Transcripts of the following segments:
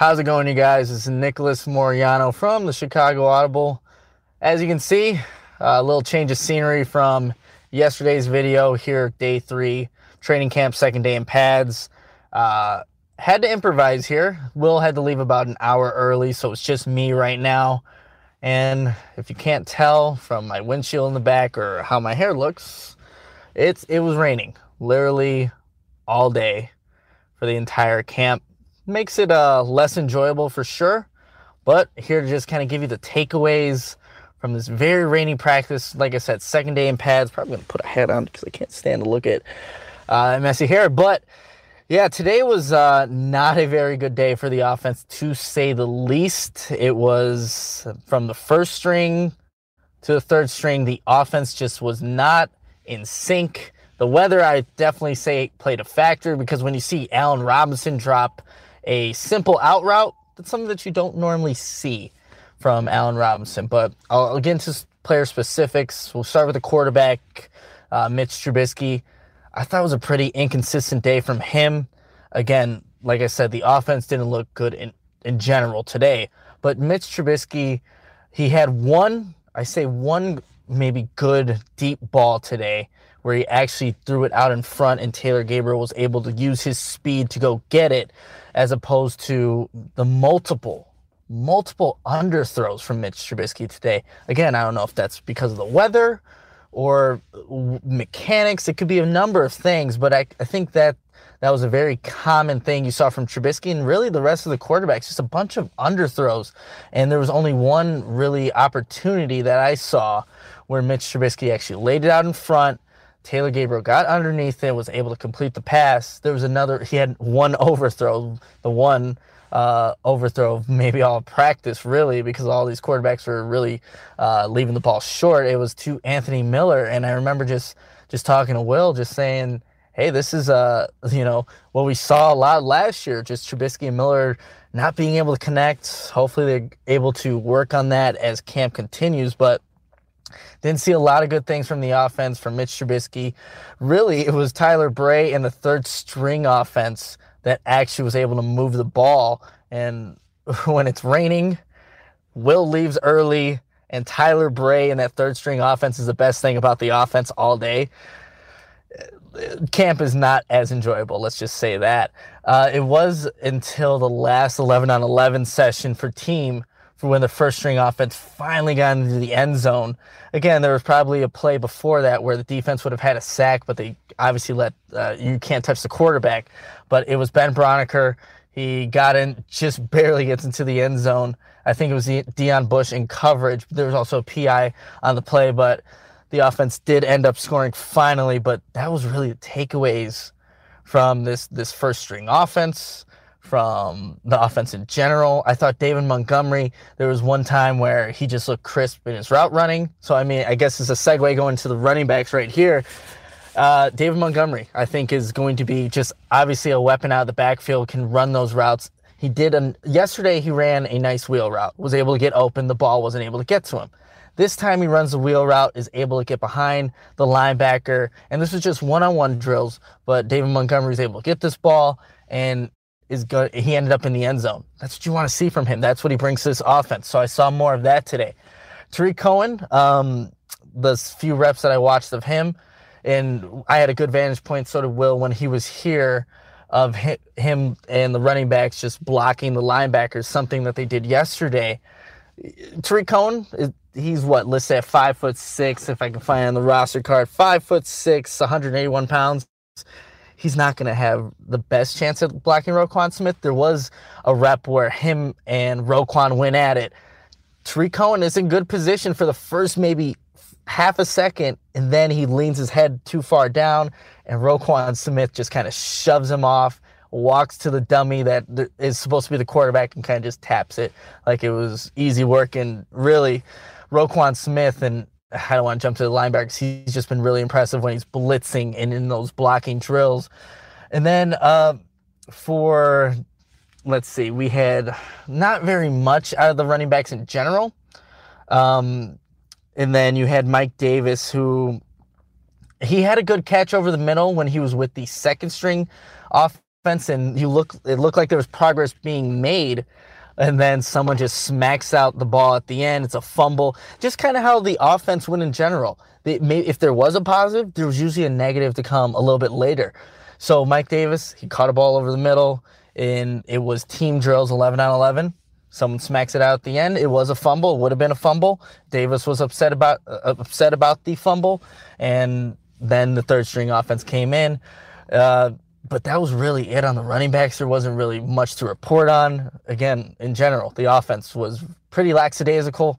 How's it going, you guys? Is Nicholas Moreano from the Chicago Audible. As you can see, a little change of scenery from yesterday's video here, day three, training camp, second day in pads. Uh, had to improvise here. Will had to leave about an hour early, so it's just me right now. And if you can't tell from my windshield in the back or how my hair looks, it's it was raining literally all day for the entire camp makes it uh, less enjoyable for sure. But here to just kind of give you the takeaways from this very rainy practice. Like I said, second day in pads. Probably gonna put a hat on because I can't stand to look at uh, messy hair. But yeah, today was uh, not a very good day for the offense to say the least. It was from the first string to the third string. The offense just was not in sync. The weather, I definitely say, played a factor because when you see Allen Robinson drop a simple out route. That's something that you don't normally see from Allen Robinson. But I'll, get into player specifics. We'll start with the quarterback, uh, Mitch Trubisky. I thought it was a pretty inconsistent day from him. Again, like I said, the offense didn't look good in, in general today. But Mitch Trubisky, he had one, I say one maybe good deep ball today where he actually threw it out in front and Taylor Gabriel was able to use his speed to go get it as opposed to the multiple multiple underthrows from Mitch Trubisky today. Again, I don't know if that's because of the weather or mechanics. It could be a number of things, but I, I think that that was a very common thing you saw from Trubisky and really the rest of the quarterbacks, just a bunch of underthrows. And there was only one really opportunity that I saw where Mitch Trubisky actually laid it out in front, Taylor Gabriel got underneath it, was able to complete the pass. There was another, he had one overthrow, the one uh, overthrow, maybe all practice, really, because all these quarterbacks were really uh, leaving the ball short. It was to Anthony Miller. And I remember just, just talking to Will, just saying, hey, this is, uh, you know, what we saw a lot last year, just Trubisky and Miller not being able to connect. Hopefully they're able to work on that as camp continues. But didn't see a lot of good things from the offense from Mitch Trubisky. Really, it was Tyler Bray and the third string offense that actually was able to move the ball. And when it's raining, Will leaves early, and Tyler Bray and that third string offense is the best thing about the offense all day. Camp is not as enjoyable, let's just say that. Uh, it was until the last 11 on 11 session for team for when the first string offense finally got into the end zone. Again, there was probably a play before that where the defense would have had a sack, but they obviously let uh, you can't touch the quarterback. But it was Ben Braunecker. He got in, just barely gets into the end zone. I think it was Deon Bush in coverage. There was also a PI on the play, but the offense did end up scoring finally. But that was really the takeaways from this this first string offense from the offense in general. I thought David Montgomery, there was one time where he just looked crisp in his route running. So, I mean, I guess it's a segue going to the running backs right here. Uh, David Montgomery, I think, is going to be just obviously a weapon out of the backfield, can run those routes. He did an yesterday. He ran a nice wheel route, was able to get open. The ball wasn't able to get to him. This time he runs the wheel route, is able to get behind the linebacker, and this was just one-on-one drills. But David Montgomery is able to get this ball, and is good. He ended up in the end zone. That's what you want to see from him. That's what he brings to this offense. So I saw more of that today. Tarik Cohen, um, the few reps that I watched of him, and I had a good vantage point. So did Will when he was here of him and the running backs just blocking the linebackers, something that they did yesterday. Tarik Cohen, he's what let's say five foot six, if I can find on the roster card, five foot six, 181 pounds. He's not going to have the best chance at blocking Roquan Smith. There was a rep where him and Roquan went at it. Tarik Cohen is in good position for the first maybe half a second, and then he leans his head too far down, and Roquan Smith just kind of shoves him off, walks to the dummy that is supposed to be the quarterback, and kind of just taps it like it was easy work. And really, Roquan Smith, and I don't want to jump to the linebackers, he's just been really impressive when he's blitzing and in those blocking drills. And then uh, for, let's see, we had not very much out of the running backs in general. Um, and then you had Mike Davis, who he had a good catch over the middle when he was with the second string offense, and you look it looked like there was progress being made. And then someone just smacks out the ball at the end. It's a fumble. Just kind of how the offense went in general. They, if there was a positive, there was usually a negative to come a little bit later. So Mike Davis, he caught a ball over the middle, and it was team drills 11 on 11. Someone smacks it out at the end. It was a fumble. It would have been a fumble. Davis was upset about uh, upset about the fumble, and then the third string offense came in. Uh, but that was really it on the running backs. There wasn't really much to report on. Again, in general, the offense was pretty lackadaisical,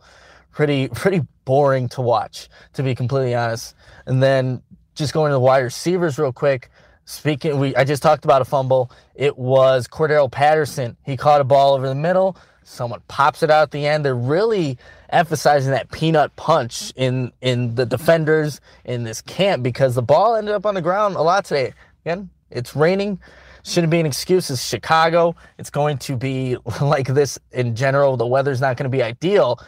pretty pretty boring to watch, to be completely honest. And then just going to the wide receivers real quick. Speaking, we I just talked about a fumble. It was Cordarrelle Patterson. He caught a ball over the middle someone pops it out at the end. They're really emphasizing that peanut punch in in the defenders in this camp because the ball ended up on the ground a lot today. Again, it's raining. Shouldn't be an excuse. It's Chicago. It's going to be like this in general. The weather's not going to be ideal,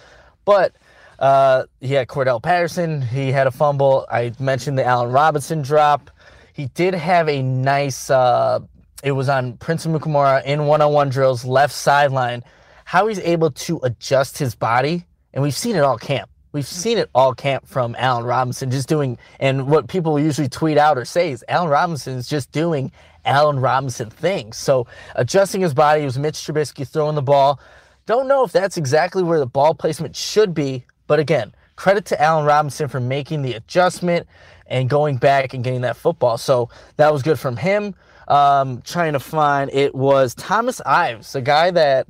but uh, yeah, Cordarrelle Patterson. He had a fumble. I mentioned the Allen Robinson drop. He did have a nice. Uh, it was on Prince Amukamara in one-on-one drills, left sideline how he's able to adjust his body, and we've seen it all camp. We've seen it all camp from Allen Robinson just doing, and what people usually tweet out or say is Allen Robinson is just doing Allen Robinson things. So adjusting his body was Mitch Trubisky throwing the ball. Don't know if that's exactly where the ball placement should be, but again, credit to Allen Robinson for making the adjustment and going back and getting that football. So that was good from him. Um, trying to find it was Thomas Ives, a guy that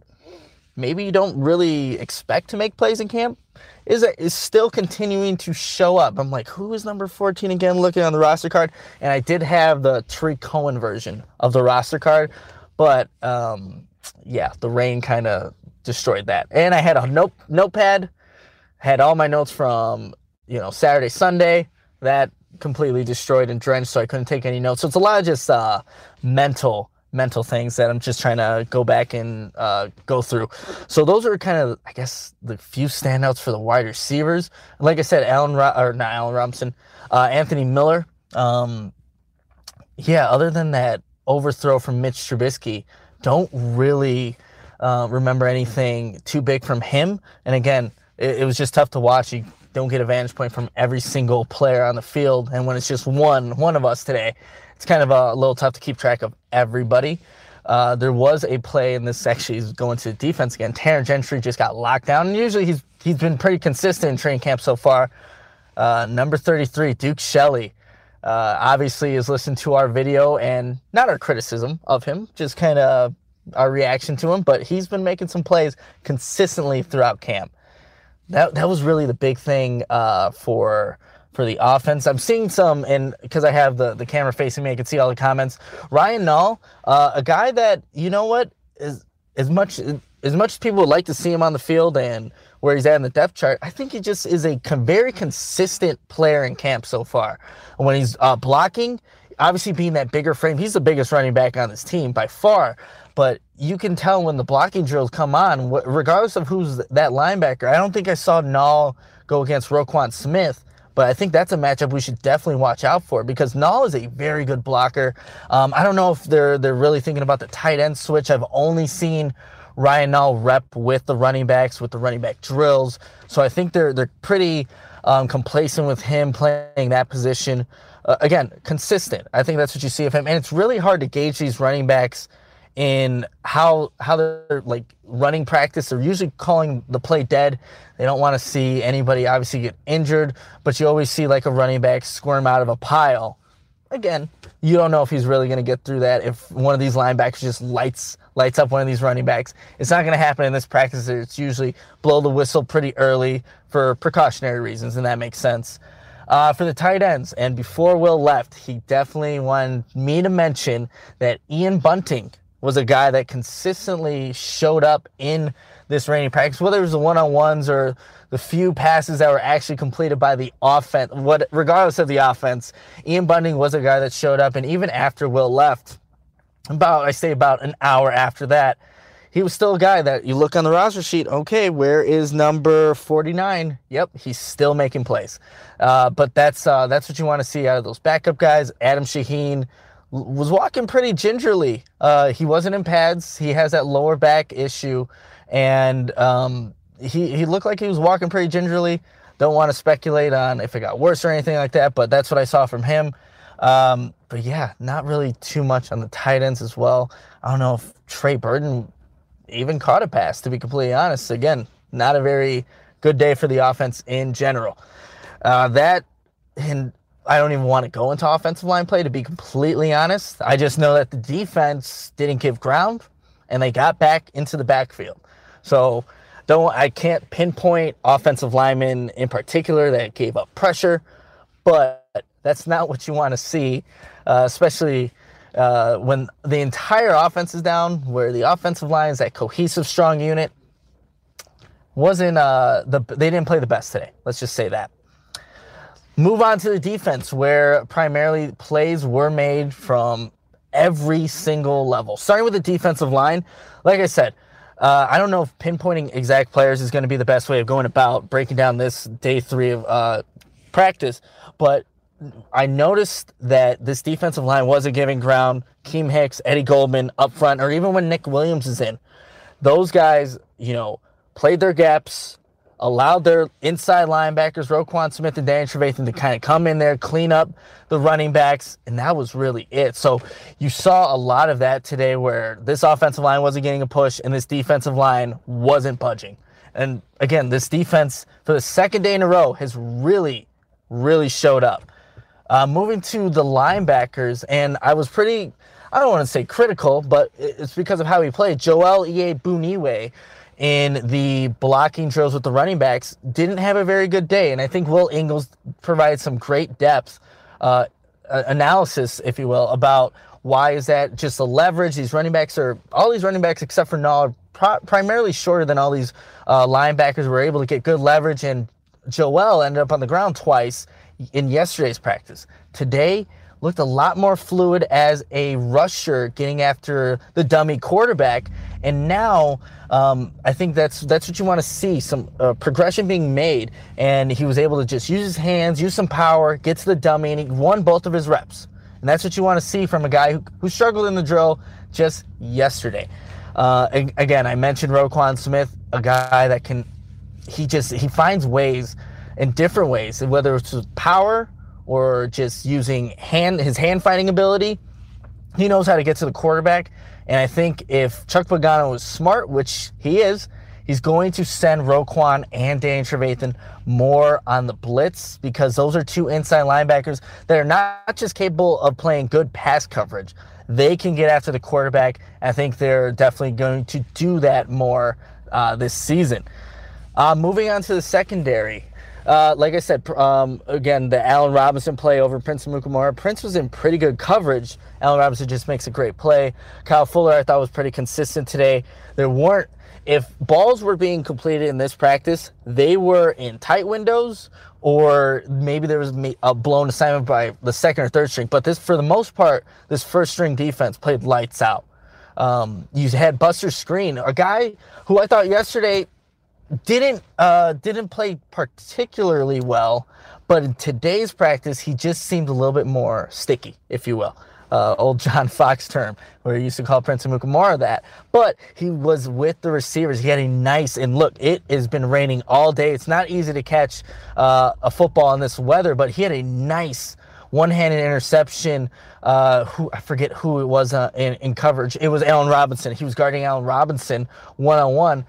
maybe you don't really expect to make plays in camp is is still continuing to show up. I'm like, who is number 14 again? Looking on the roster card, and I did have the Tarik Cohen version of the roster card, but um, yeah, the rain kind of destroyed that. And I had a note notepad, had all my notes from you know Saturday, Sunday. That completely destroyed and drenched, so I couldn't take any notes. So it's a lot of just uh, mental mental things that I'm just trying to go back and uh, go through. So those are kind of, I guess, the few standouts for the wide receivers. Like I said, Allen Ro- or not Allen Robinson, uh, Anthony Miller. Um, yeah, other than that overthrow from Mitch Trubisky, don't really uh, remember anything too big from him. And again, it, it was just tough to watch. You don't get a vantage point from every single player on the field, and when it's just one one of us today, it's kind of a little tough to keep track of everybody. Uh, there was a play, in this actually He's going to defense again. Tanner Gentry just got locked down, and usually he's he's been pretty consistent in training camp so far. Uh, number 33, Duke Shelley, uh, obviously has listened to our video and not our criticism of him, just kind of our reaction to him. But he's been making some plays consistently throughout camp. That that was really the big thing uh, for for the offense. I'm seeing some, and because I have the, the camera facing me, I can see all the comments. Ryan Nall, uh, a guy that, you know what, is as much as much as people would like to see him on the field and where he's at in the depth chart, I think he just is a very consistent player in camp so far. When he's uh, blocking, obviously being that bigger frame, he's the biggest running back on this team by far. But you can tell when the blocking drills come on, regardless of who's that linebacker. I don't think I saw Nall go against Roquan Smith, but I think that's a matchup we should definitely watch out for because Nall is a very good blocker. Um, I don't know if they're they're really thinking about the tight end switch. I've only seen Ryan Nall rep with the running backs with the running back drills. So I think they're they're pretty um, complacent with him playing that position. Uh, again, consistent. I think that's what you see of him, and it's really hard to gauge these running backs in how how they're like running practice. They're usually calling the play dead. They don't want to see anybody obviously get injured, but you always see like a running back squirm out of a pile. Again, you don't know if he's really going to get through that. If one of these linebackers just lights lights up one of these running backs. It's not going to happen in this practice. It's usually blow the whistle pretty early for precautionary reasons, and that makes sense. Uh, for the tight ends, and before Will left, he definitely wanted me to mention that Ian Bunting was a guy that consistently showed up in this raining practice, whether it was the one-on-ones or the few passes that were actually completed by the offense. What, regardless of the offense, Ian Bunting was a guy that showed up, and even after Will left, about I say about an hour after that, he was still a guy that you look on the roster sheet. Okay, where is number 49? Yep, he's still making plays. Uh, but that's uh, that's what you want to see out of those backup guys. Adam Shaheen was walking pretty gingerly. Uh, he wasn't in pads. He has that lower back issue, and um, he he looked like he was walking pretty gingerly. Don't want to speculate on if it got worse or anything like that, but that's what I saw from him. Um, but yeah, not really too much on the tight ends as well. I don't know if Trey Burton even caught a pass, to be completely honest. Again, not a very good day for the offense in general. Uh, that, and I don't even want to go into offensive line play, to be completely honest. I just know that the defense didn't give ground and they got back into the backfield. So, don't I can't pinpoint offensive linemen in particular that gave up pressure, but that's not what you want to see, uh, especially uh, when the entire offense is down, where the offensive line is that cohesive, strong unit. Wasn't uh, the they didn't play the best today. Let's just say that. Move on to the defense, where primarily plays were made from every single level. Starting with the defensive line, like I said, uh, I don't know if pinpointing exact players is going to be the best way of going about breaking down this day three of uh, practice, but I noticed that this defensive line wasn't giving ground. Keem Hicks, Eddie Goldman up front, or even when Nick Williams is in, those guys, you know, played their gaps, allowed their inside linebackers, Roquan Smith and Dan Trevathan, to kind of come in there, clean up the running backs, and that was really it. So you saw a lot of that today where this offensive line wasn't getting a push and this defensive line wasn't budging. And again, this defense for the second day in a row has really, really showed up. Uh, moving to the linebackers, and I was pretty, I don't want to say critical, but it's because of how he played. Joel Iyiegbuniwe in the blocking drills with the running backs didn't have a very good day. And I think Will Ingles provided some great depth uh, analysis, if you will, about why is that just the leverage. These running backs are, all these running backs except for Nall, primarily shorter than all these uh, linebackers were able to get good leverage. And Joel ended up on the ground twice in yesterday's practice. Today looked a lot more fluid as a rusher getting after the dummy quarterback. And now um, I think that's that's what you want to see some uh, progression being made. And he was able to just use his hands, use some power, get to the dummy, and he won both of his reps. And that's what you want to see from a guy who, who struggled in the drill just yesterday. Uh, again, I mentioned Roquan Smith, a guy that can, he just, he finds ways in different ways, whether it's power or just using hand his hand fighting ability. He knows how to get to the quarterback. And I think if Chuck Pagano is smart, which he is, he's going to send Roquan and Danny Trevathan more on the blitz because those are two inside linebackers that are not just capable of playing good pass coverage. They can get after the quarterback. I think they're definitely going to do that more uh, this season. Uh, moving on to the secondary. Uh, like I said, um, again, the Allen Robinson play over Prince Amukamara. Prince was in pretty good coverage. Allen Robinson just makes a great play. Kyle Fuller, I thought, was pretty consistent today. There weren't, if balls were being completed in this practice, they were in tight windows or maybe there was a blown assignment by the second or third string. But this, for the most part, this first string defense played lights out. Um, you had Buster Skrine, a guy who I thought yesterday didn't uh, didn't play particularly well, but in today's practice he just seemed a little bit more sticky, if you will. Uh, old John Fox term, where he used to call Prince Amukamara that. But he was with the receivers. He had a nice and look. It has been raining all day. It's not easy to catch uh, a football in this weather, but he had a nice one-handed interception. Uh, who I forget who it was uh, in, in coverage. It was Allen Robinson. He was guarding Allen Robinson one-on-one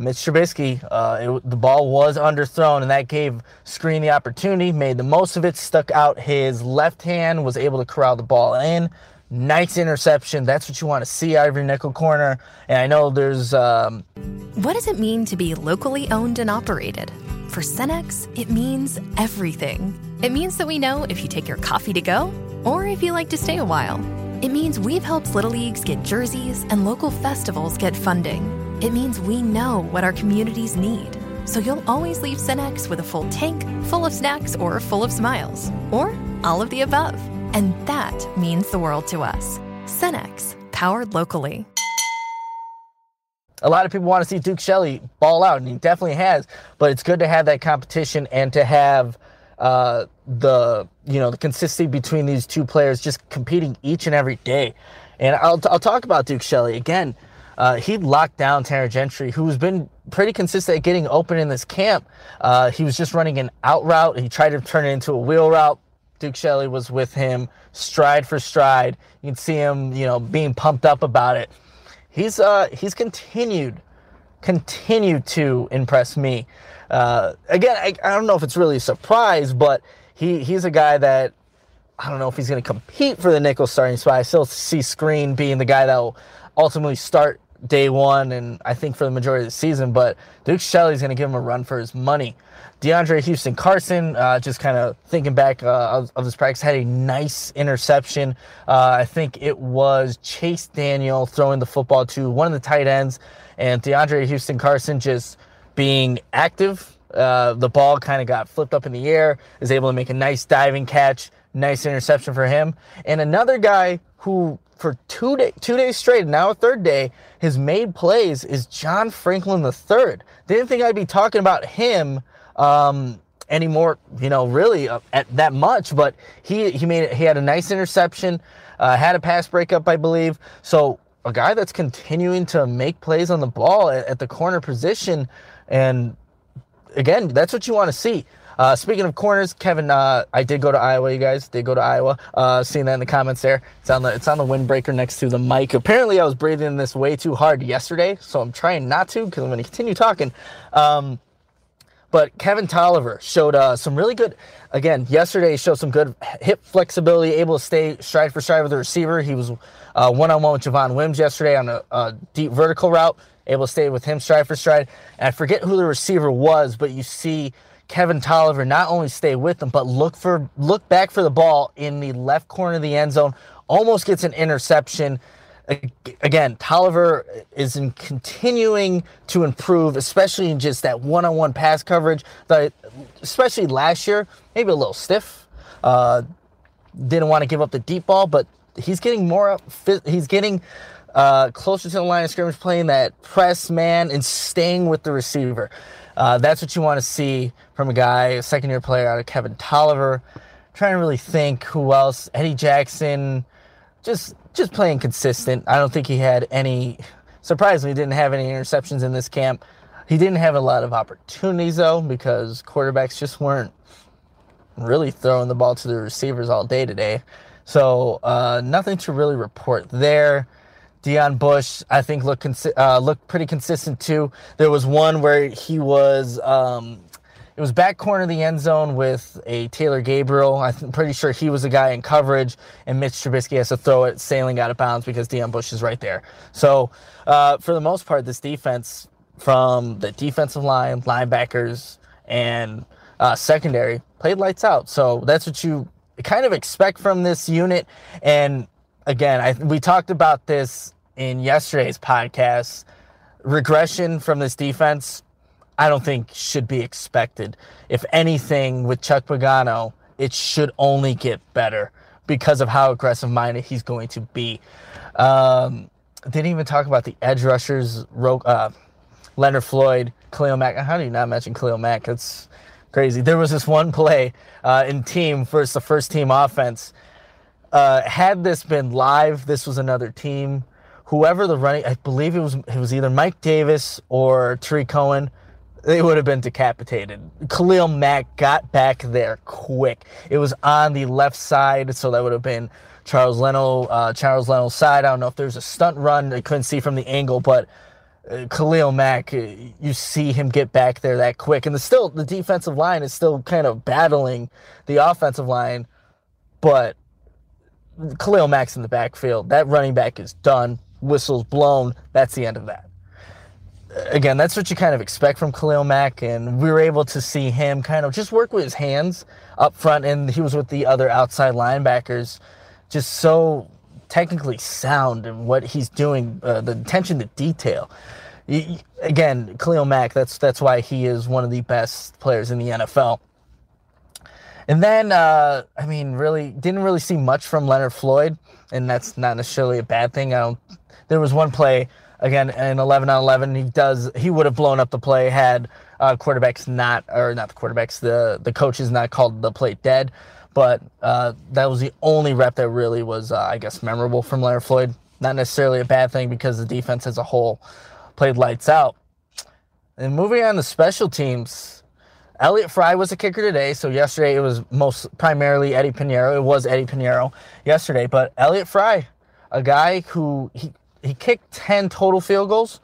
Mitch Trubisky, uh, it, the ball was underthrown, and that gave Skrine the opportunity, made the most of it, stuck out his left hand, was able to corral the ball in. Nice interception. That's what you want to see out of your nickel corner. And I know there's. Um... What does it mean to be locally owned and operated? For Cenex, it means everything. It means that we know if you take your coffee to go or if you like to stay a while. It means we've helped Little Leagues get jerseys and local festivals get funding. It means we know what our communities need. So you'll always leave Cenex with a full tank, full of snacks, or full of smiles. Or all of the above. And that means the world to us. Cenex, powered locally. A lot of people want to see Duke Shelley ball out, and he definitely has. But it's good to have that competition and to have uh, the you know the consistency between these two players just competing each and every day. And I'll, I'll talk about Duke Shelley again. Uh, he locked down Tanner Gentry, who's been pretty consistent at getting open in this camp. Uh, he was just running an out route. He tried to turn it into a wheel route. Duke Shelley was with him stride for stride. You can see him, you know, being pumped up about it. He's uh, he's continued, continued to impress me. Uh, again, I, I don't know if it's really a surprise, but he he's a guy that I don't know if he's going to compete for the nickel starting spot. I still see Skrine being the guy that will ultimately start day one and I think for the majority of the season. But Duke Shelley's going to give him a run for his money. DeAndre Houston Carson, uh, just kind of thinking back uh, of, of, this practice, had a nice interception. Uh, I think it was Chase Daniel throwing the football to one of the tight ends, and DeAndre Houston Carson just being active. Uh, the ball kind of got flipped up in the air, is able to make a nice diving catch, nice interception for him. And another guy who for two day, two days straight, now a third day, has made plays is John Franklin III. Didn't think I'd be talking about him um, anymore, you know, really uh, at that much, but he he made he had a nice interception, uh, had a pass breakup, I believe. So a guy that's continuing to make plays on the ball at, at the corner position, and again, that's what you want to see. Uh, speaking of corners, Kevin, uh, I did go to Iowa. You guys did go to Iowa. Uh, seeing that in the comments there. It's on the it's on the windbreaker next to the mic. Apparently, I was breathing this way too hard yesterday, so I'm trying not to because I'm going to continue talking. Um, but Kevin Tolliver showed uh, some really good. Again, yesterday showed some good hip flexibility, able to stay stride for stride with the receiver. He was one on one with Javon Wims yesterday on a, a deep vertical route, able to stay with him stride for stride. And I forget who the receiver was, but you see Kevin Tolliver not only stay with them, but look for look back for the ball in the left corner of the end zone. Almost gets an interception. Again, Tolliver is in continuing to improve, especially in just that one-on-one pass coverage. That, especially last year, maybe a little stiff. Uh, didn't want to give up the deep ball, but he's getting more. He's getting uh, closer to the line of scrimmage, playing that press man and staying with the receiver. Uh, that's what you want to see from a guy, a second year player out of Kevin Tolliver. Trying to really think who else. Eddie Jackson, just just playing consistent. I don't think he had any. Surprisingly, didn't have any interceptions in this camp. He didn't have a lot of opportunities though because quarterbacks just weren't really throwing the ball to the receivers all day today. So uh, nothing to really report there. Deon Bush, I think, looked consi- uh, looked pretty consistent too. There was one where he was, um, it was back corner of the end zone with a Taylor Gabriel. I'm pretty sure he was a guy in coverage, and Mitch Trubisky has to throw it sailing out of bounds because Deon Bush is right there. So, uh, for the most part, this defense, from the defensive line, linebackers, and uh, secondary played lights out. So that's what you kind of expect from this unit. And again, I, we talked about this in yesterday's podcast. Regression from this defense, I don't think should be expected. If anything, with Chuck Pagano, it should only get better because of how aggressive minded he's going to be. Um, didn't even talk about the edge rushers, uh, Leonard Floyd, Khalil Mack. How do you not mention Khalil Mack? That's crazy. There was this one play uh, in team versus the first team offense. Uh, had this been live, this was another team. Whoever the running, I believe it was it was either Mike Davis or Tarik Cohen. They would have been decapitated. Khalil Mack got back there quick. It was on the left side, so that would have been Charles Leno, uh, Charles Leno's side. I don't know if there's a stunt run. I couldn't see from the angle, but uh, Khalil Mack, uh, you see him get back there that quick, and the still the defensive line is still kind of battling the offensive line, but Khalil Mack's in the backfield. That running back is done. Whistles blown. That's the end of that. Again, that's what you kind of expect from Khalil Mack, and we were able to see him kind of just work with his hands up front, and he was with the other outside linebackers, just so technically sound and what he's doing, uh, the attention to detail. again, Khalil Mack, that's that's why he is one of the best players in the NFL. And then, uh, I mean, really didn't really see much from Leonard Floyd, and that's not necessarily a bad thing. I don't. There was one play again in 11 on 11. He does. He would have blown up the play had uh, quarterbacks not, or not the quarterbacks, the the coaches not called the play dead. But uh, that was the only rep that really was, uh, I guess, memorable from Leonard Floyd. Not necessarily a bad thing because the defense as a whole played lights out. And moving on to special teams, Elliott Fry was a kicker today. So yesterday it was most primarily Eddie Piñeiro. It was Eddie Piñeiro yesterday, but Elliott Fry, a guy who he he kicked 10 total field goals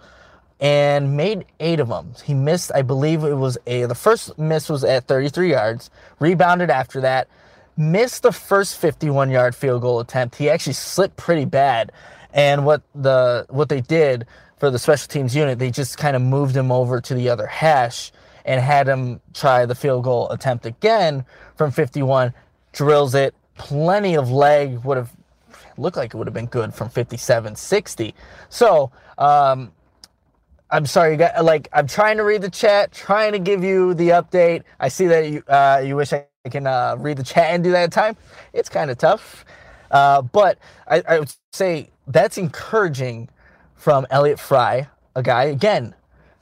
and made eight of them. He missed, I believe it was a the first miss was at 33 yards, rebounded after that, missed the first 51 yard field goal attempt. He actually slipped pretty bad. And what the what they did for the special teams unit, they just kind of moved him over to the other hash and had him try the field goal attempt again from 51. Drills it. Plenty of leg would have looked like it would have been good from 57 60. So, um, I'm sorry, you got like I'm trying to read the chat, trying to give you the update. I see that you uh, you wish I can uh, read the chat and do that at time. It's kind of tough, uh, but I, I, would say that's encouraging from Elliott Fry, a guy again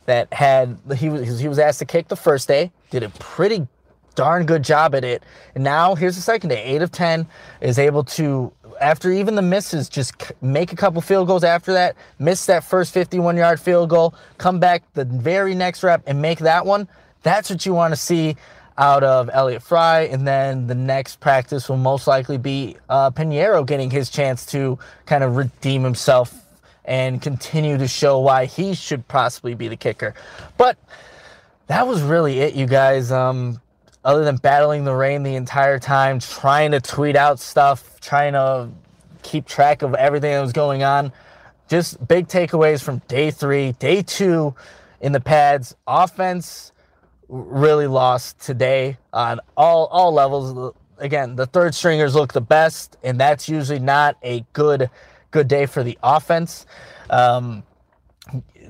that had he was he was asked to kick the first day, did a pretty darn good job at it, and now here's the second day, eight of ten, is able to after even the misses, just make a couple field goals after that, miss that first 51 yard field goal, come back the very next rep and make that one. That's what you want to see out of Elliott Fry. And then the next practice will most likely be uh, Piñeiro getting his chance to kind of redeem himself and continue to show why he should possibly be the kicker. But that was really it, you guys. Um, other than battling the rain the entire time, trying to tweet out stuff, trying to keep track of everything that was going on. Just big takeaways from day three, day two in the pads. Offense really lost today on all all levels. Again, the third stringers look the best, and that's usually not a good good day for the offense. Um,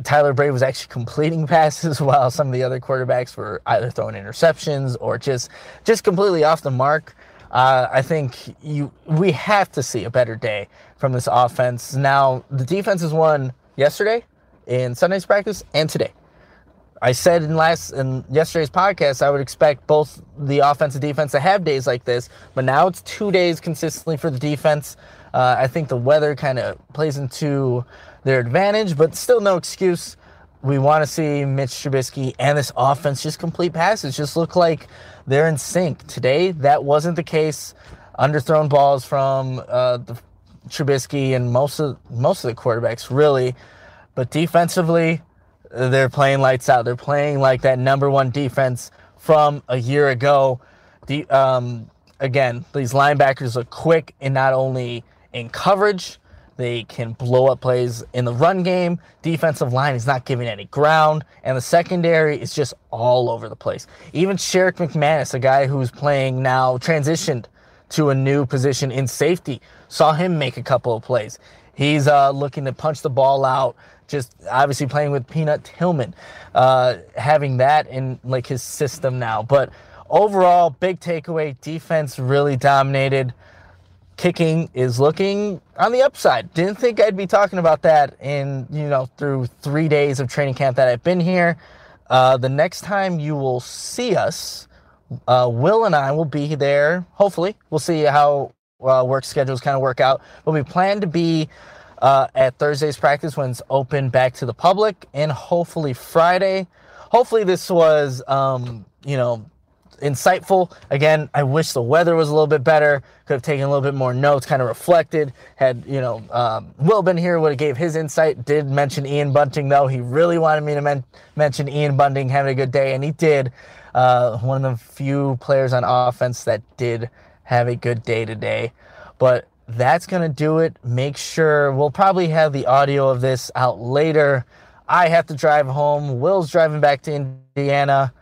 Tyler Bray was actually completing passes while some of the other quarterbacks were either throwing interceptions or just just completely off the mark. Uh, I think you we have to see a better day from this offense. Now the defense has won yesterday in Sunday's practice and today. I said in last in yesterday's podcast I would expect both the offense and defense to have days like this, but now it's two days consistently for the defense. Uh, I think the weather kind of plays into their advantage, but still no excuse. We want to see Mitch Trubisky and this offense just complete passes, just look like they're in sync. Today, that wasn't the case. Underthrown balls from uh, the Trubisky and most of most of the quarterbacks, really. But defensively, they're playing lights out. They're playing like that number one defense from a year ago. The, um, again, these linebackers look quick and not only in coverage, They can blow up plays in the run game. Defensive line is not giving any ground, and the secondary is just all over the place. Even Sherrick McManus, a guy who's playing now, transitioned to a new position in safety, saw him make a couple of plays. He's uh, looking to punch the ball out. Just obviously playing with Peanut Tillman, uh, having that in like his system now. But overall, big takeaway: defense really dominated kicking is looking on the upside. Didn't think I'd be talking about that in, you know, through three days of training camp that I've been here. Uh, the next time you will see us, uh, Will and I will be there. Hopefully, we'll see how uh, work schedules kind of work out. But we plan to be uh, at Thursday's practice when it's open back to the public, and hopefully Friday. Hopefully, this was, um, you know, insightful. Again, I wish the weather was a little bit better. Could have taken a little bit more notes, kind of reflected. Had you know, um, Will been here, would have gave his insight. Did mention Ian Bunting though. He really wanted me to men- mention Ian Bunting having a good day, and he did. Uh, one of the few players on offense that did have a good day today. But that's gonna do it. Make sure we'll probably have the audio of this out later. I have to drive home. Will's driving back to Indiana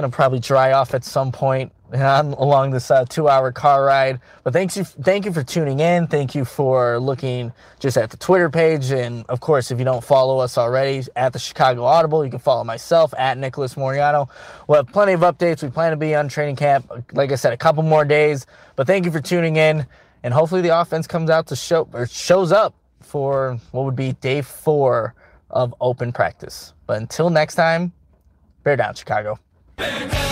gonna probably dry off at some point along this uh, two-hour car ride. But thanks you, thank you for tuning in. Thank you for looking just at the Twitter page, and of course, if you don't follow us already at the Chicago Audible, you can follow myself at Nicholas Moreano. We'll have plenty of updates. We plan to be on training camp, like I said, a couple more days. But thank you for tuning in, and hopefully the offense comes out to show or shows up for what would be day four of open practice. But until next time, bear down, Chicago. Your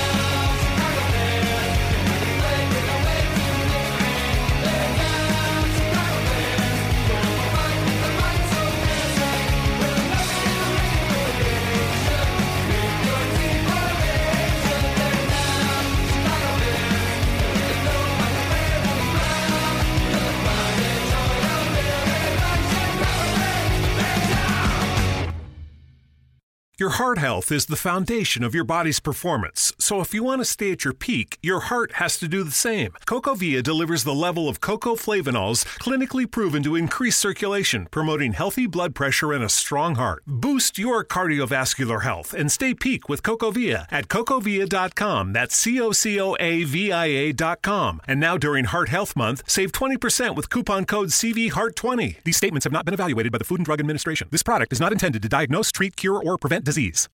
heart health is the foundation of your body's performance. So if you want to stay at your peak, your heart has to do the same. CocoVia delivers the level of cocoa flavanols clinically proven to increase circulation, promoting healthy blood pressure and a strong heart. Boost your cardiovascular health and stay peak with CocoVia at cocovia.com. That's C O C O A V I A.com. And now during Heart Health Month, save 20% with coupon code CVHEART20. These statements have not been evaluated by the Food and Drug Administration. This product is not intended to diagnose, treat, cure, or prevent disease days.